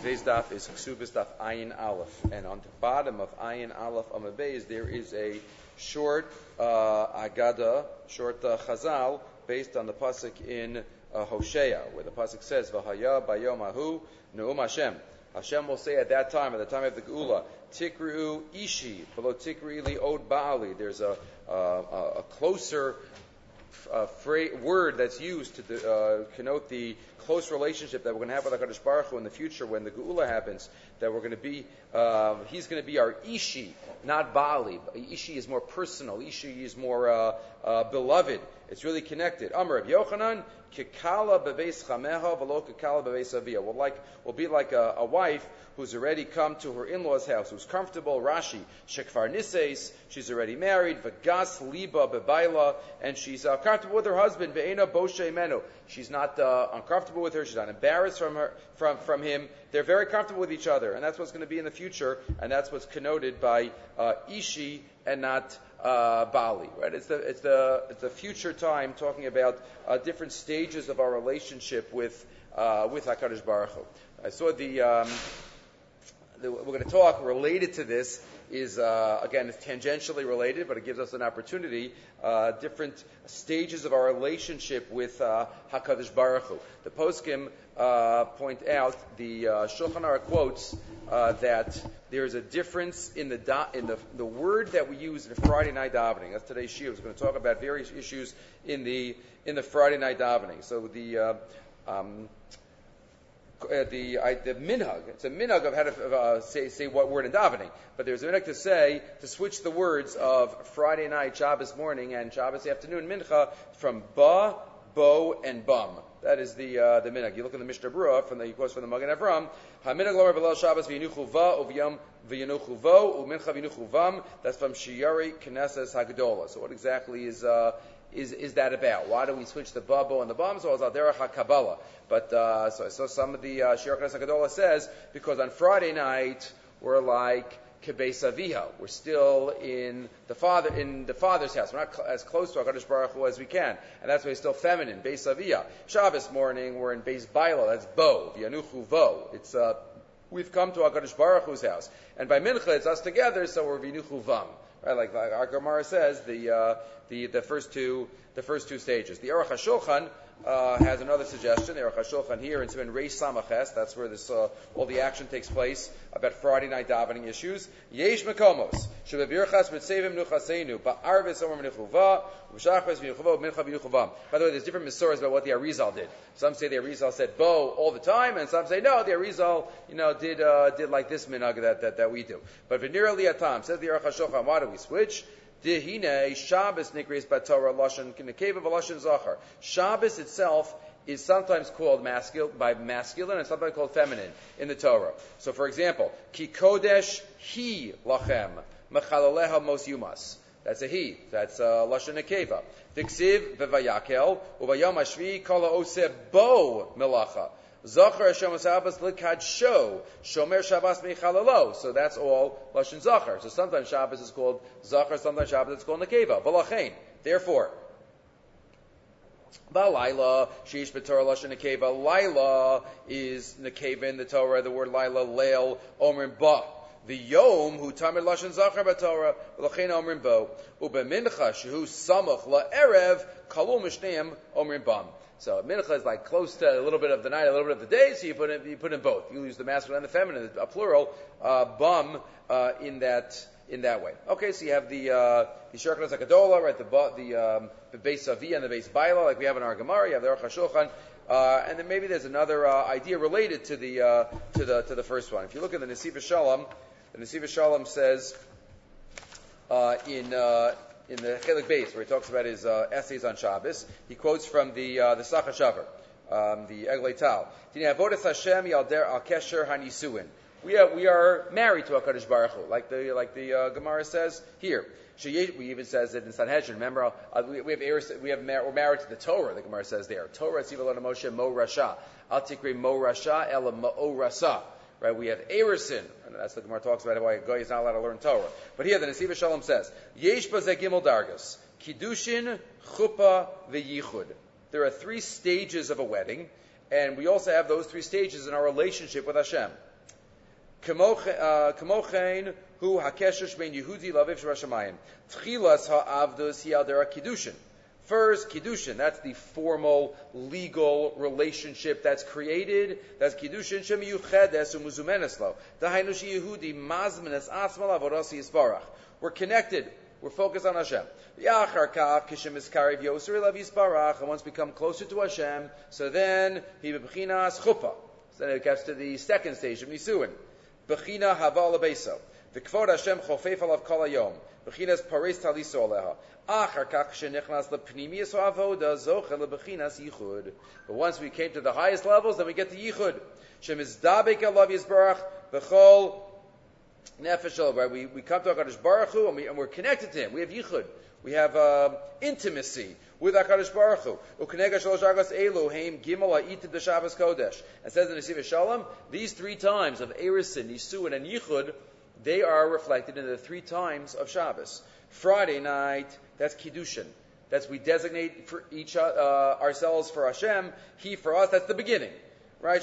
Today's daf is Ksubis daf Ayin Aleph, and on the bottom of Ayin Aleph Amabeis there is a short uh, Agada, short uh, Chazal, based on the pasuk in uh, Hosea, where the pasuk says, "V'haya bayom ahu neum Hashem." Hashem will say at that time, at the time of the Geula, Tikru Ishi, below Tikri li od Baali. There's a, a, a closer uh, word that's used to uh, connote the close relationship that we're going to have with HaKadosh Baruch Hu in the future when the Geula happens, that we're going to be, uh, he's going to be our Ishi, not Bali. Ishi is more personal. Ishi is more uh, uh, beloved. It's really connected. Amr Yochanan, kikala bebeis chameha v'lo kikala bebeis avia. We'll like, we'll be like a, a wife who's already come to her in-laws' house, who's comfortable. Rashi, shekfar nises, she's already married. V'gas liba bebaila, and she's uh, comfortable with her husband. Ve'ena boshe menu. She's not uh, uncomfortable with her. She's not embarrassed from her, from, from him. They're very comfortable with each other, and that's what's going to be in the future, and that's what's connoted by uh, ishi and not uh, Bali, right? It's the, it's, the, it's the future time talking about uh, different stages of our relationship with, uh, with HaKadosh Baruch Hu. I saw the, um, the we're going to talk related to this is, uh, again, tangentially related, but it gives us an opportunity, uh, different stages of our relationship with uh, HaKadosh Baruch Hu. The poskim uh, point out, the uh, Shulchan Aruch quotes uh, that there is a difference in the do- in the, the word that we use in Friday night davening. That's today's shiur. We're going to talk about various issues in the in the Friday night davening. So the uh, um, uh, the, I, the minhag. It's a minhag of how to uh, say, say what word in davening. But there's a minhag to say, to switch the words of Friday night, Shabbos morning, and Shabbos afternoon, mincha, from ba, bo, and bum. That is the uh, the minhag. You look in the Mishnah Berurah from the he quotes from the Magen Avram. V'lel Shabbos va. That's from Shiyari Knesses Hagdola. So what exactly is uh, is, is that about? Why do we switch the bubble and the bum? So it's Alderech HaKabbalah. But, uh, so, so some of the, uh, Shir says, because on Friday night, we're like, Kebesaviha. We're still in the father in the father's house. We're not cl- as close to Hakadosh Baruch Hu as we can, and that's why it's still feminine. Beisavia. Shabbos morning we're in Beis Baila. That's Bo. V'yanuchu Vo. It's uh, we've come to Hakadosh Baruch Hu's house, and by Mincha it's us together, so we're V'yanuchu Vam. Right, like, our Gemara says, the uh, the the first two the first two stages. The Aruch HaShulchan uh, has another suggestion. The Aruch HaShulchan here in Siman Reish Samaches, that's where this uh, all the action takes place about Friday night davening issues. Yesh Mekomos Shebebirchas Mitzevim Nuchaseinu Ba'arvis Omer Menuchuva U'Shachas Menuchuva Mincha Menuchuvam. By the way, there's different Masoras about what the Arizal did. Some say the Arizal said bo all the time, and some say no, the Arizal you know did uh, did like this minhag that, that that we do. But Venira Liatam says the HaShulchan, why do we switch? Dehine Shabbos nikris batorah lashon kinekeva v'lashon zachar. Shabbos itself is sometimes called masculine by masculine and sometimes called feminine in the Torah. So, for example, ki kodesh hi lachem mechalaleha mos yumas. That's a he. That's uh, lashon nekeva. Diksiv v'vayakel uvayom hashvi kol ose bo melacha. Zachar Hashem Shabbos likadsho shomer Shabbos mechalalo. So that's all lashon zachar. So sometimes Shabbos is called zachar, sometimes Shabbos is called nekeva. V'lachein. Therefore, Laila, Sheish B'Torah Lashon Nekeva. Laila is Nekeva in the Torah. The word Laila, Leil, Omrim Ba. The Yom, who Tamid Lashon Zachar B'Torah, L'chein Omrim Bo. Ube Mincha, Shehu Samach La'erev, Kalum Mishneim, Omrim Bam. So mincha is like close to a little bit of the night, a little bit of the day. So you put in, you put in both. You use the masculine and the feminine, a plural uh, bum uh, in that in that way. Okay, so you have the uh, the Akadola, right? The the um, the base Avia and the base Baila, like we have in our Gemara. You have the Aruch HaShulchan, uh, and then maybe there's another uh, idea related to the uh, to the to the first one. If you look at the Nesiv Shalom, the Nesiv Shalom says uh, in uh, in the Chelik base where he talks about his uh, essays on Shabbos. He quotes from the uh, the Sachar Shavar, um, the Eglei Tal. We are we are married to Hakadosh Baruch Hu, like the like the uh, Gemara says here. We even says it in Sanhedrin. Remember, uh, we, we, have we have mar- we're married to the Torah. The Gemara says there. Torah tzivalon Moshe mo rasha. Al tikri mo rasha ela mo rasa. Right? We have Erison, and that's the Gemara talks about why a guy is not allowed to learn Torah. But here the Nesiv Shalom says, Yesh Gimel Dargas, Kiddushin, Chuppah, V'yichud. There are three stages of a wedding, and we also have those three stages in our relationship with Hashem. Kamochen uh, hu hakeshesh ben Yehudi laviv shvashamayim. Tchilas ha'avdus hi'aldera kiddushin. First, kiddushin. That's the formal, legal relationship that's created. That's kiddushin shem yuchedes umuzumeneslo. Dahainu Yehudi mazmenes asmal avodasi yisbarach. We're connected. We're focused on Hashem. And once we come closer to Hashem, so then he bechinas chuppah. So then it gets to the second stage of nisuin. Bechina hava Hashem chofef alav kol hayom. Paris taliso aleha. Achar kach shenichnas lepnimius avoda zoche lebechinas yichud. But once we came to the highest levels, then we get to yichud. Shem is dabek alav yisbarach b'chol nefesh right? We, we come to HaKadosh Baruch Hu and, we, and we're connected to Him. We have yichud. We have uh, intimacy with HaKadosh Baruch Hu. Ukenega shalosh argos elu heim gimel kodesh. It says in the Shalom, these three times of Erisin, Nisuin, and Yichud, they are reflected in the three times of Shabbos. Friday night, that's Kiddushin. That's we designate for each uh, ourselves for Hashem. He for us. That's the beginning, right?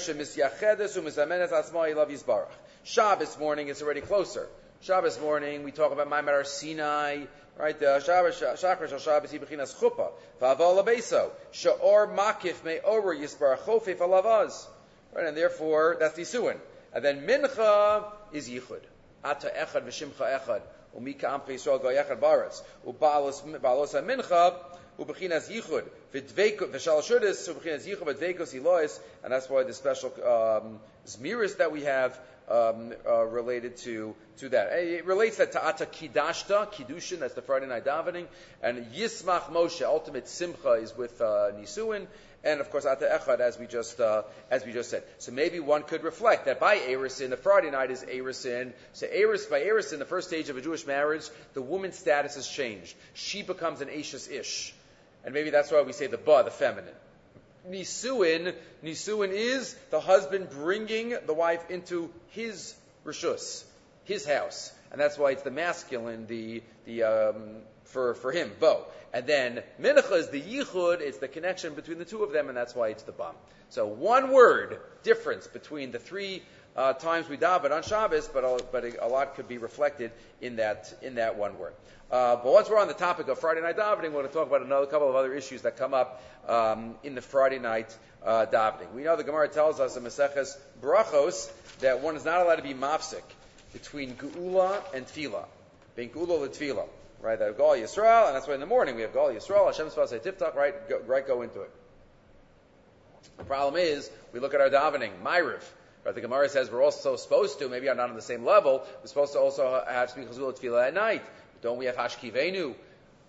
Shabbos morning is already closer. Shabbos morning, we talk about Maimar Sinai, right? The Shabbos, Shachar Shal Shabbos, Yibechinas Chuppah, V'aval Abeso, Sha'or Makif Me Orer Yisbar Chofef Alavaz. Right, and therefore, that's the Suin. And then Mincha is Yichud. Ata Echad V'Shimcha Echad. Umika Ampe Yisrael Go Echad Baratz. U'Balos Mincha, Ubechinas Yichud. V'Shal Shudis, Ubechinas Yichud, V'Dveikos Elois. And that's why the special um, Zmiris that we have um, uh, related to to that. It relates that to Ata Kidashta, Kiddushin, that's the Friday night davening, and Yismach Moshe, ultimate Simcha, is with uh, Nisuin, and of course Ata Echad, as we just uh, as we just said. So maybe one could reflect that by Erisin, the Friday night is Erisin. So Eris by Erisin, the first stage of a Jewish marriage, the woman's status has changed. She becomes an Ashes Ish, and maybe that's why we say the Ba, the feminine. Nisuin, Nisuin is the husband bringing the wife into his rishus, his house, and that's why it's the masculine, the the um, for for him, bo. And then mincha is the yichud; it's the connection between the two of them, and that's why it's the bam. So one word difference between the three uh, times we daven on Shabbos, but a, but a, lot could be reflected in that in that one word. Uh, but once we're on the topic of Friday night davening, we're going to talk about another couple of other issues that come up um, in the Friday night uh, davening. We know the Gemara tells us in Maseches Brachos that one is not allowed to be mafsik between Geula and Tefillah, being Geula and Tefillah, right? That Gal Yisrael, and that's why in the morning we have Gal Yisrael, Hashem Sfasei Tiftach, right? Go, right, go into it. The problem is we look at our davening, Myriv. But the Gemara says we're also supposed to, maybe I'm not on the same level, we're supposed to also have speak Chazul Tefillah at night. Don't we have Hashkivenu?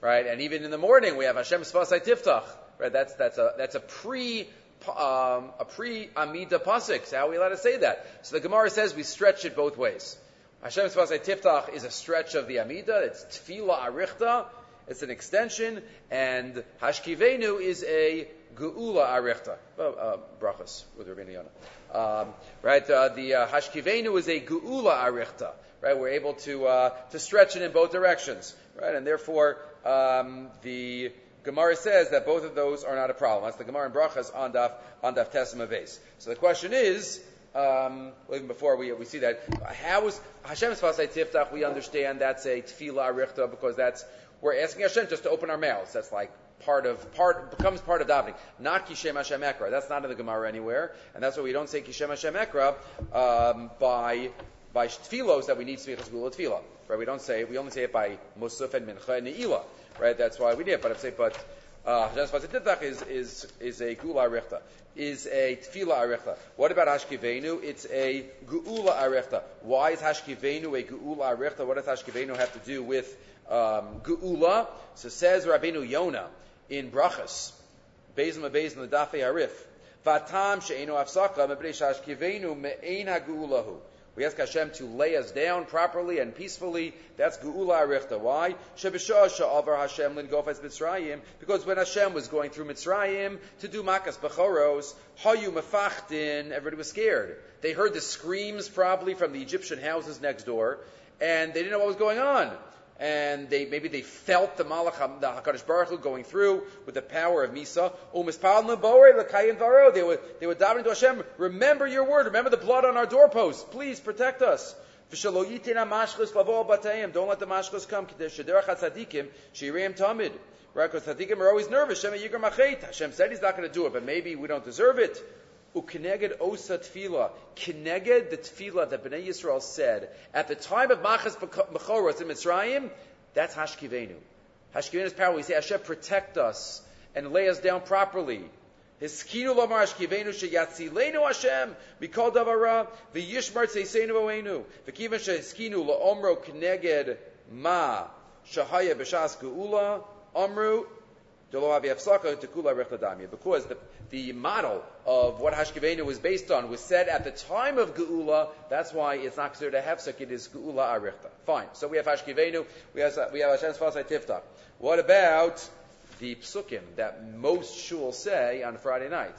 Right? And even in the morning we have Hashem Sfasai Tiftach. Right? That's, that's a, that's a pre, um, a pre Amida pasuk. So how are we allowed to say that? So the Gemara says we stretch it both ways. Hashem Sfasai Tiftach is a stretch of the Amida. It's Tefillah Arichta. It's an extension. And Hashkivenu is a Geula Arichta. Uh, brachas with Rabbeinu Yonah. Um, right, uh, the uh, Hashkivenu is a Geula Arichta. Right, we're able to uh, to stretch it in both directions. Right, and therefore um, the Gemara says that both of those are not a problem. That's the Gemara in Brachas on Daf on Daf Tesima. So the question is. Um, even before we, we see that, how is Hashem Sfasai Tiftach? We understand that's a tefillah arichta because that's we're asking Hashem just to open our mouths. That's like part of part becomes part of davening. Not kishem Hashem ekra. That's not in the Gemara anywhere, and that's why we don't say kishem Hashem ekra um, by by tefillos that we need smichas gula tefillah. Right? We don't say we only say it by musaf and mincha and ne'ilah. Right? That's why we need it. But I'm saying, but uh, is is is a gula arichta, is a tefillah arichta. What about hashkivenu? It's a geula arichta. Why is hashkivenu a geula arichta? What does hashkivenu have to do with um? So says Rabbeinu Yonah in Brachas, Bezim the Dafe Arif. Vatam she'enu afsaka mebnei shashkivenu me'ein ha'gulahu. We ask Hashem to lay us down properly and peacefully. That's Geula Arichta. Why? Hashem Mitzrayim. Because when Hashem was going through Mitzrayim to do Makas Bechoros, Hayu Mefachtin, everybody was scared. They heard the screams probably from the Egyptian houses next door, and they didn't know what was going on. And they maybe they felt the Malach, the Hakadosh Baruch Hu going through with the power of Misa. They were they were davening to Hashem. Remember your word. Remember the blood on our doorposts. Please protect us. Don't let the mashchas come. Right? Because tzaddikim are always nervous. Hashem said He's not going to do it, but maybe we don't deserve it. Ukeneged osa tefila. Keneged the tefila that Bnei Yisrael said at the time of Makas Bechoros in Mitzrayim, that's Hashkivenu. Hashkivenu's power. We say, Hashem, protect us and lay us down properly. Hiskinu lomar Hashkivenu sheyatzilenu Hashem mikol davara v'yishmar tzeisenu oenu v'kivan shehiskinu laomro keneged ma shahaya b'shas geula amru because the, the model of what Hashkivenu was based on was said at the time of Geula, that's why it's not considered a hefsek, it is Geula Arichta. Fine. So we have Hashkivenu, we have, we have Hashem's Fasai Tiftach. What about the psukim that most shuls say on Friday night?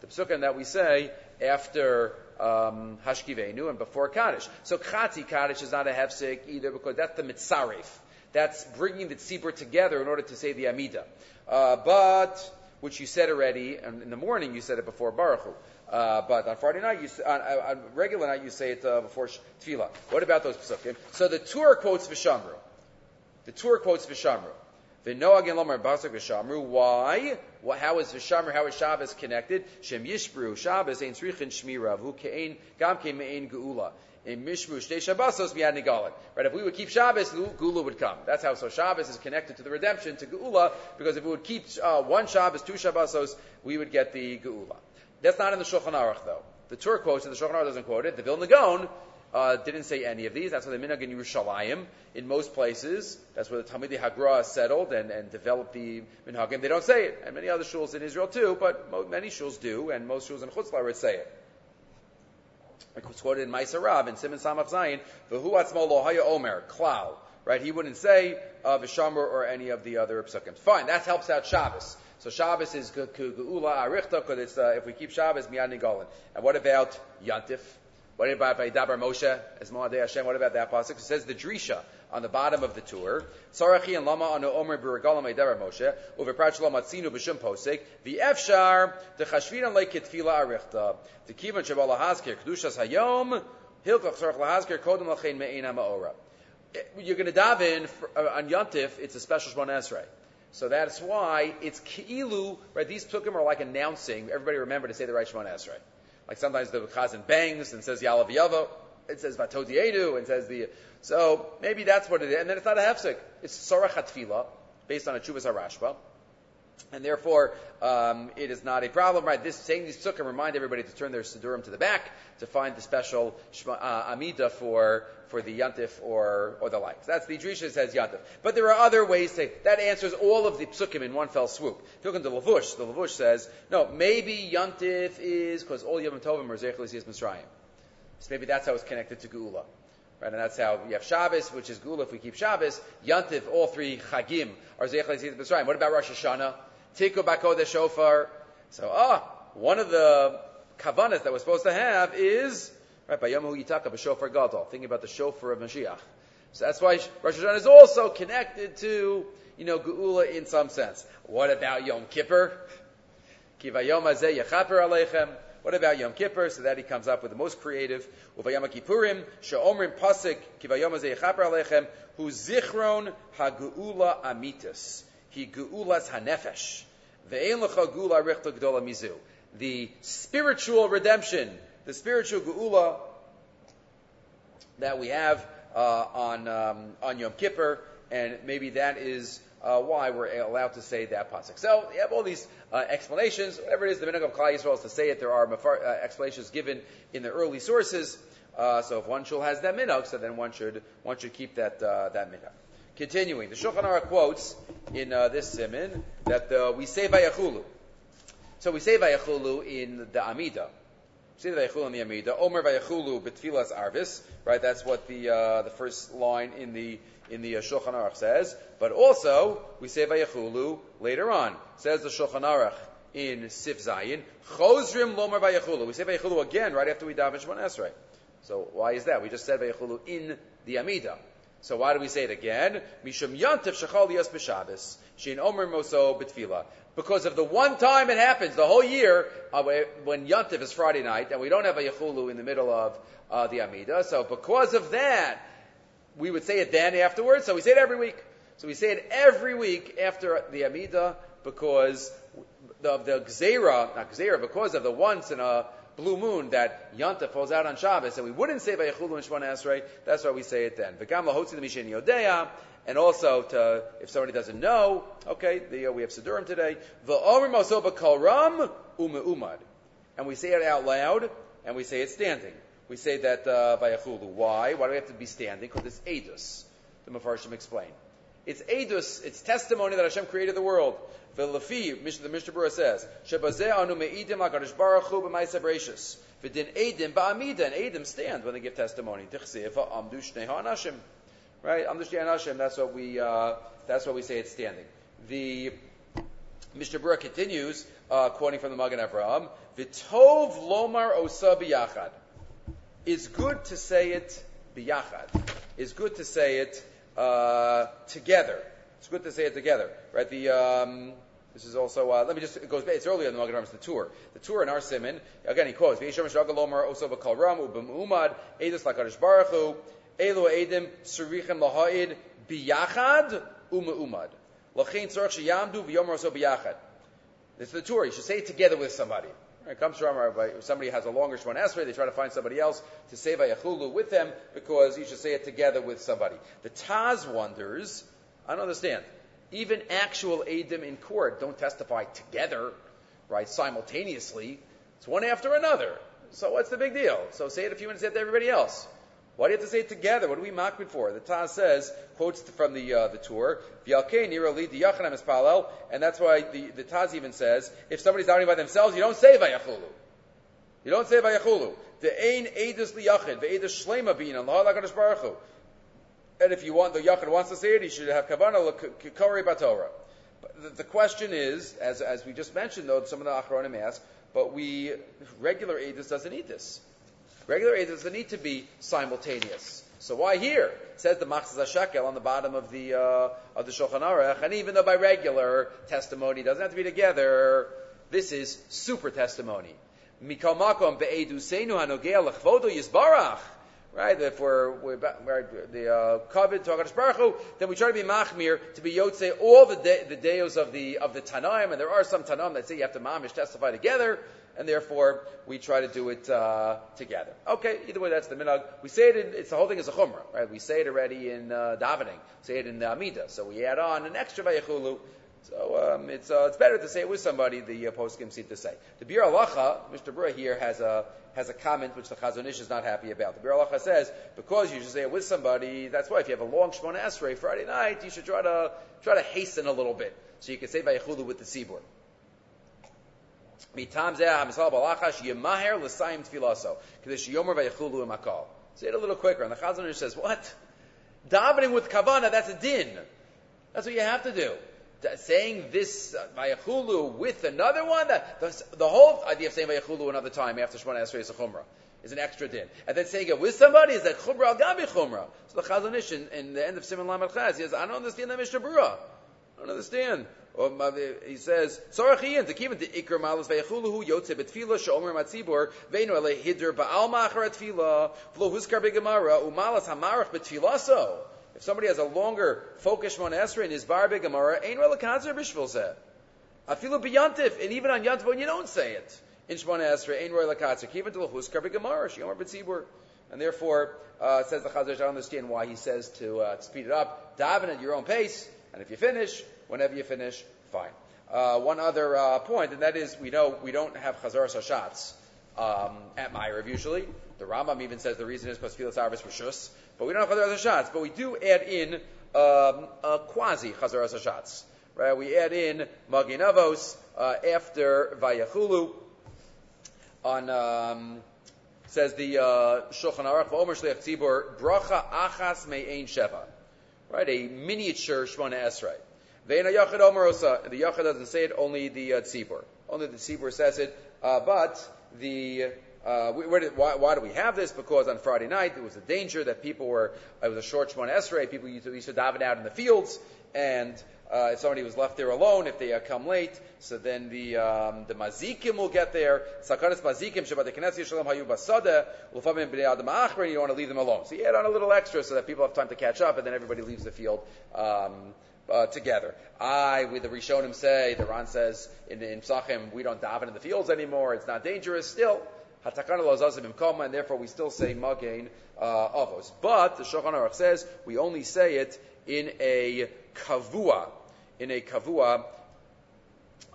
The psukim that we say after um, Hashkivenu and before Kaddish. So Chati Kaddish is not a hefsek either because that's the mitzaref. That's bringing the tzibur together in order to say the Amida. Uh, but, which you said already, and in the morning you said it before Baruch Hu. Uh, but on Friday night, you, on, on, regular night, you say it uh, before Tefillah. What about those psukim? So the Tur quotes Vishamru. The Tur quotes Vishamru. V'noag and lomar basak v'shamru. Why? Well, how is Vishamru, how is Shabbos connected? Shem yishbru, Shabbos ein tzrichin shmira, v'hu ke'ein, gam ke'me'ein ge'ula in Mishmu Shtei Shabbosos Miyad Nigalit. Right? If we would keep Shabbos, Gula would come. That's how. So Shabbos is connected to the redemption to Geula because if we would keep uh, one Shabbos, two Shabbosos, we would get the Geula. That's not in the Shulchan Aruch though. The Tur quotes it. The Shulchan Aruch doesn't quote it. The Vilna Gaon uh, didn't say any of these. That's why the Minhag in Yerushalayim, in most places, that's where the Talmidei Hagra settled and, and developed the Minhagim. They don't say it, and many other shuls in Israel too, but mo- many shuls do, and most shuls in Chutz say it. It's quoted in Maaseh Rav in Simon Samach Zayin, V'hu atzmo lohaya omer, klal. Right? He wouldn't say uh, Vishamar or any of the other psukim. Fine, that helps out Shabbos. So Shabbos is geula arichta because it's uh, if we keep Shabbos miyad. And what about Yantif? What about Vaydabar Moshe as Hashem? What about that pasuk? It says the drisha on the bottom of the Tur. Sarachi and Lama anu Omer b'regalam Vaydabar Moshe uveprach lo matzinu b'shim posek the efshar the chashvinan like kitfila arichta the kivan shabal lahazkir kedushas hayom hilkach tzarach lahazkir kodem lachein me'ein ha'maora. You're going to daven for, uh, on Yantif. It's a special Shmon Esrei. So that's why it's ki'ilu, right? These tukim are like announcing, everybody remember to say the right Shemon Esrei. Like sometimes the chazan bangs and says Yalav Yavo, it says Vatodienu, and says the, so maybe that's what it is. And then it's not a hefsek. It's Sorach HaTfila, based on a Chuvas HaRashba. And therefore, um, it is not a problem, right? This saying these sukkah remind everybody to turn their sidurim to the back to find the special shma, uh, amida for for the yantif or or the like. That's the drisha says yantif. But there are other ways to that answers all of the psukim in one fell swoop. If you look into Lavush, the Lavush says no, maybe yantif is because all Yom Tovim are is Mitzrayim. So maybe that's how it's connected to Geula. Right, and that's how we have Shabbos, which is Gula if we keep Shabbos. Yantif, all three Chagim are Zechel Mitzrayim. What about Rosh Hashanah? Tiku Bako the shofar. So, ah, one of the kavanas that we're supposed to have is, right, by Yom Yitaka, b'shofar gadol, thinking about the shofar of Mashiach. So that's why Rosh Hashanah is also connected to, you know, Geula in some sense. What about Yom Kippur? Kivayom Azeh Yechaper Aleichem. What about Yom Kippur? So that he comes up with the most creative. Uvayom Kippurim, She'omrim Pasik, Kivayom Azeh Yechaper Aleichem, Hu Zichron HaGeula Amitis. He Geulas Hanefesh. The spiritual redemption, the spiritual geula that we have uh, on um, on Yom Kippur, and maybe that is uh, why we're allowed to say that pasuk. So you have all these uh, explanations. Whatever it is, the minhag of Klal Yisrael is to say it. There are uh, explanations given in the early sources. Uh, so if one shul has that minhag, so then one should one should keep that uh, that minhag. Continuing, the Shulchan Aruch quotes in uh, this siman that we say Vayachulu. So we say Vayachulu in the Amida. Right, that's what the uh, the first line in the in the uh, Shulchan Aruch says. But also we say Vayachulu later on. Says the Shulchan Aruch in Sif Zayin. Chozrim Lomer Vayachulu. We say Vayachulu again right after we daven Shemon Esrei. So why is that? We just said Vayachulu in the Amida. So why do we say it again? Mishum shachal yas. Shein omer moso b'tfila. Because of the one time it happens the whole year uh, when yantif is Friday night and we don't have a yachulu in the middle of uh, the Amida. So because of that, we would say it then afterwards. So we say it every week. So we say it every week after the Amida because of the, the Gzera, not Gzera, because of the once in a blue moon that Yanta falls out on Shabbos, and we wouldn't say Vayachulu and Shemona Esrei, that's why we say it then. Yodea, and also to, if somebody doesn't know, okay, the, uh, we have Sidurim today, umad. And we say it out loud, and we say it standing. We say that uh. Why? Why do we have to be standing? Because it's Edus. The Mefarshim explain. It's Edus, it's testimony that Hashem created the world. V'lefi, the Mishnah Berurah says, Shebazeh anu me'idim la'kadosh baruch hu b'ma'isa brachus. V'din edim ba'amida, and edim stand when they give testimony. Tichsev amdu shnei ha'anashim. Right? Amdu shnei ha'anashim, that's what we, uh, that's what we say it's standing. The Mishnah Berurah continues, uh, quoting from the Magen Avraham, V'tov lomar osa b'yachad. It's good to say it b'yachad. It's good to say it uh, together. It's good to say it together, right? The um, this is also uh, let me just it goes it's earlier in the Magen the Tur. The Tur in our simon again he quotes V'yisham shagalomar osova kol ram ubim umad edus lakadish baruchu elu edim surichem laha'id biyachad uma umad lachein tzorach sheyamdu v'yomer oso biyachad. This is the Tur. You should say it together with somebody. It comes from somebody has a longer Shemon Esrei, they try to find somebody else to say Vayachulu with them because you should say it together with somebody. The Taz wonders, I don't understand. Even actual Adim in court don't testify together, right, simultaneously. It's one after another. So what's the big deal? So say it to say it to everybody else. Why do you have to say it together? What are we makbid for? The Taz says, quotes from the uh, the Tur, and that's why the, the Taz even says, if somebody's davening by themselves, you don't say vayachulu. You don't say vayachulu. The ain edus liyachid, the edus shlema Allah And if you want the yachid wants to say it, he should have kavana kari batorah. The, the question is, as as we just mentioned, though some of the achronim ask, but we regular edus doesn't need this. Regular Eidah doesn't need to be simultaneous. So why here? It says the Machzas HaShekel on the bottom of the uh, of the Shulchan Aruch, and even though by regular testimony doesn't have to be together, this is super testimony. Mikal makom be'edu seinu hanogea lechvodo yisbarach. Right, if we're, we're the uh, covet to Baruch Hu, then we try to be machmir to be yotze all the de- the deos of the of the Tanaim, and there are some Tanaim that say you have to mamish testify together and therefore we try to do it uh, together. Okay, either way, that's the minhag. We say it in, it's the whole thing is a chumrah, right? We say it already in uh, davening, say it in the Amida, so we add on an extra vayachulu. So um, it's uh, it's better to say it with somebody. The uh, poskim seem to say the Biur Halacha, Mishnah Berurah here has a has a comment which the Chazon Ish is not happy about. The Biur Halacha says because you should say it with somebody. That's why if you have a long Shmona Esrei Friday night, you should try to try to hasten a little bit so you can say vayachulu with the tzibur. Say it a little quicker. And the Chazon says, what? Davening with kavana, that's a din. That's what you have to do. Saying this uh, vayechulu with another one, that, the, the, whole idea of saying vayechulu another time after Shemona Esrei is a chumrah is an extra din. And then saying it with somebody is that chumrah al gabi chumrah. So the Chazon Ish in, in, the end of Simon Lamed Chaz, he says, I don't understand the Mishnah Berurah. I don't understand. Or he says, Sorachiyin, to keep it to Ikr Malas Veyachuluhu Yotze Betfila Shomer Matzibor Veinu Ele Hidr Baal Machar Atfila Vlo Huskar Begamara Umalas Hamarach Betfilaso. If somebody has a longer focus on Esra in his bar Begamara, Ein Rela Kanzer Bishvil Zeh. Afilu Biyantif, and even on Yantif when you don't say it. In Shmona Esra, Kanzer, keep it to Huskar Begamara Shomer Betzibor. And therefore, uh, says the Chazar, I understand why he says to, uh, to speed it up, daven at your own pace, and if you finish, whenever you finish, fine. Uh, one other uh, point, and that is we know we don't have Chazar Sashatz um, at Ma'ariv usually. The Rambam even says the reason is because Filas Arvis Rishus, but we don't have other Sashatz, but we do add in um, a quasi Chazar Sashatz. Right? We add in Maginavos uh, after Vayachulu on um, says the uh, Shulchan Aruch Omer Shliach Tzibur Bracha Achas Me'ein Sheva. Right, a miniature Shmona Esrei. Ve'ena Yachid Omerosa. The Yachid doesn't say it, only the uh, Tzibur. Only the Tzibur says it. Uh, but the uh, did, why, why, do we have this? Because on Friday night there was a danger that people were, it was a short Shemon Esrei, people used to, used to daven out in the fields, and uh, if somebody was left there alone, if they uh, come late, so then the um, the mazikim will get there. Sakaras mazikim shalom hayu basada ulfamim b'nei adam. You don't want to leave them alone, so you add on a little extra so that people have time to catch up, and then everybody leaves the field. Um, uh, together. I, with the Rishonim say, the Ran says in, in Psachim, we don't daven in the fields anymore. It's not dangerous. Still, hatakana lo zazim and therefore we still say magain uh, avos. But the Shulchan Aruch says we only say it in a kavua in a kavua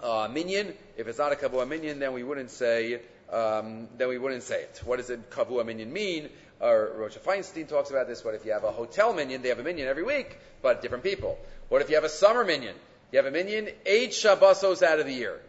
uh, minyan. If it's not a kavua minyan, then we wouldn't say um, then we wouldn't say it. What does a kavua minyan mean? Or Rocha Feinstein talks about this. What if you have a hotel minyan? They have a minyan every week, but different people. What if you have a summer minyan? You have a minyan eight shabbosos out of the year.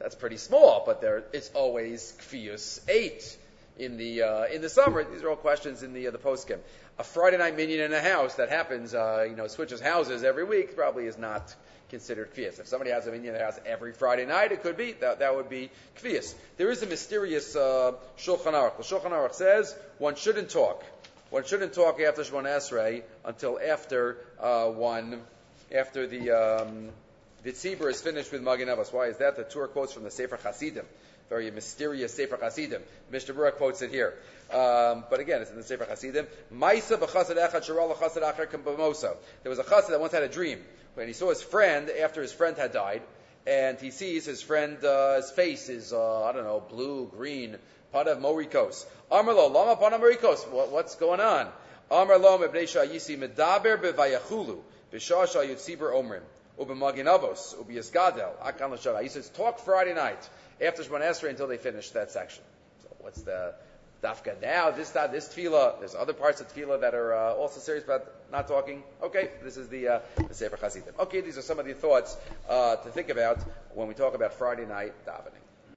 That's pretty small, but there it's always kfius eight in the uh, in the summer. These are all questions in the uh, the poskim. A Friday night minyan in a house that happens, uh, you know, switches houses every week probably is not considered kvias. If somebody has a minyan in their house every Friday night, it could be that that would be kvias. There is a mysterious uh, shulchan aruch. The shulchan aruch says one shouldn't talk. One shouldn't talk after Shemon Esrei until after uh, one after the um, the tzibur is finished with Magen Avos. Why is that? The Torah quotes from the Sefer Hasidim very mysterious Sefer Hasidim. Mishnah Berurah quotes it here. Um, but again, it's in the Sefer Hasidim. Maisa b'chasad echad shara l'chasad acher k'bamoso. There was a chasad that once had a dream. When he saw his friend, after his friend had died, and he sees his friend's uh, face is, uh, I don't know, blue, green, padav morikos. Amar lo, lama padav morikos. What, what's going on? Amar lo mebnei shayisi medaber bevayachulu. B'shah shal yutziber omrim. Ubemagin avos. Ubiyasgadel. Akan l'shavah. He says, talk Friday night after Shemon Esrei until they finish that section. So what's the dafka now? This this tefillah. There's other parts of tefillah that are uh, also serious about not talking. Okay, this is the uh, the Sefer Chassidim. Okay, these are some of the thoughts uh, to think about when we talk about Friday night davening.